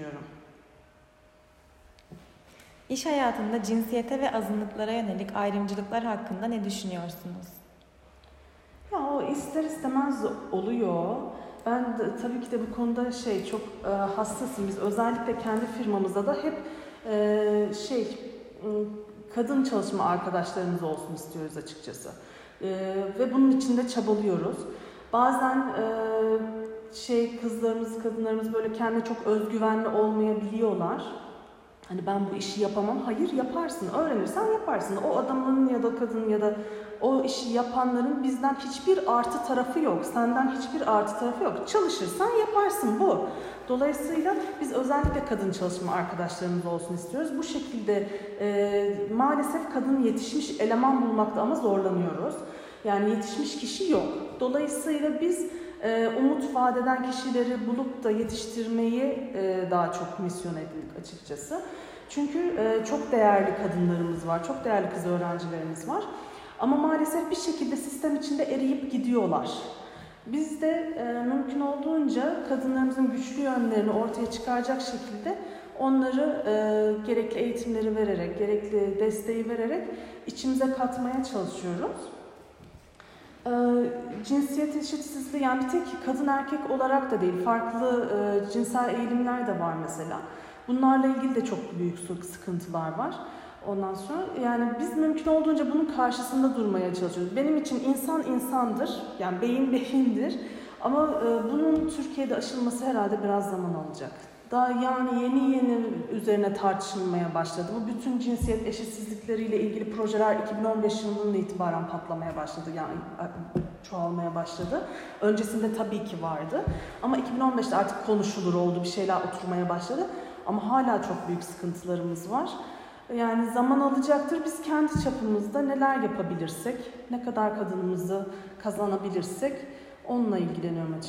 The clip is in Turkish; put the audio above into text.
düşünüyorum. İş hayatında cinsiyete ve azınlıklara yönelik ayrımcılıklar hakkında ne düşünüyorsunuz? Ya o ister istemez oluyor. Ben de, tabii ki de bu konuda şey çok e, hassasım. Biz özellikle kendi firmamızda da hep e, şey kadın çalışma arkadaşlarımız olsun istiyoruz açıkçası. E, ve bunun için de çabalıyoruz. Bazen e, şey kızlarımız, kadınlarımız böyle kendi çok özgüvenli olmayabiliyorlar. Hani ben bu işi yapamam. Hayır yaparsın. Öğrenirsen yaparsın. O adamın ya da kadın ya da o işi yapanların bizden hiçbir artı tarafı yok. Senden hiçbir artı tarafı yok. Çalışırsan yaparsın bu. Dolayısıyla biz özellikle kadın çalışma arkadaşlarımız olsun istiyoruz. Bu şekilde e, maalesef kadın yetişmiş eleman bulmakta ama zorlanıyoruz. Yani yetişmiş kişi yok. Dolayısıyla biz e, umut vadeden kişileri bulup da yetiştirmeyi e, daha çok misyon edildik açıkçası. Çünkü e, çok değerli kadınlarımız var, çok değerli kız öğrencilerimiz var. Ama maalesef bir şekilde sistem içinde eriyip gidiyorlar. Biz de e, mümkün olduğunca kadınlarımızın güçlü yönlerini ortaya çıkaracak şekilde onları gerekli eğitimleri vererek, gerekli desteği vererek içimize katmaya çalışıyoruz. E, cinsiyet eşitsizliği yani bir tek kadın erkek olarak da değil, farklı e, cinsel eğilimler de var mesela. Bunlarla ilgili de çok büyük sıkıntılar var. Ondan sonra yani biz mümkün olduğunca bunun karşısında durmaya çalışıyoruz. Benim için insan insandır, yani beyin beyindir. Ama e, bunun Türkiye'de aşılması herhalde biraz zaman alacak. Daha yani yeni yeni üzerine tartışılmaya başladı. Bu bütün cinsiyet eşitsizlikleriyle ilgili projeler 2015 yılından itibaren patlamaya başladı. Yani çoğalmaya başladı. Öncesinde tabii ki vardı. Ama 2015'te artık konuşulur oldu, bir şeyler oturmaya başladı. Ama hala çok büyük sıkıntılarımız var. Yani zaman alacaktır. Biz kendi çapımızda neler yapabilirsek, ne kadar kadınımızı kazanabilirsek onunla ilgileniyorum açıkçası.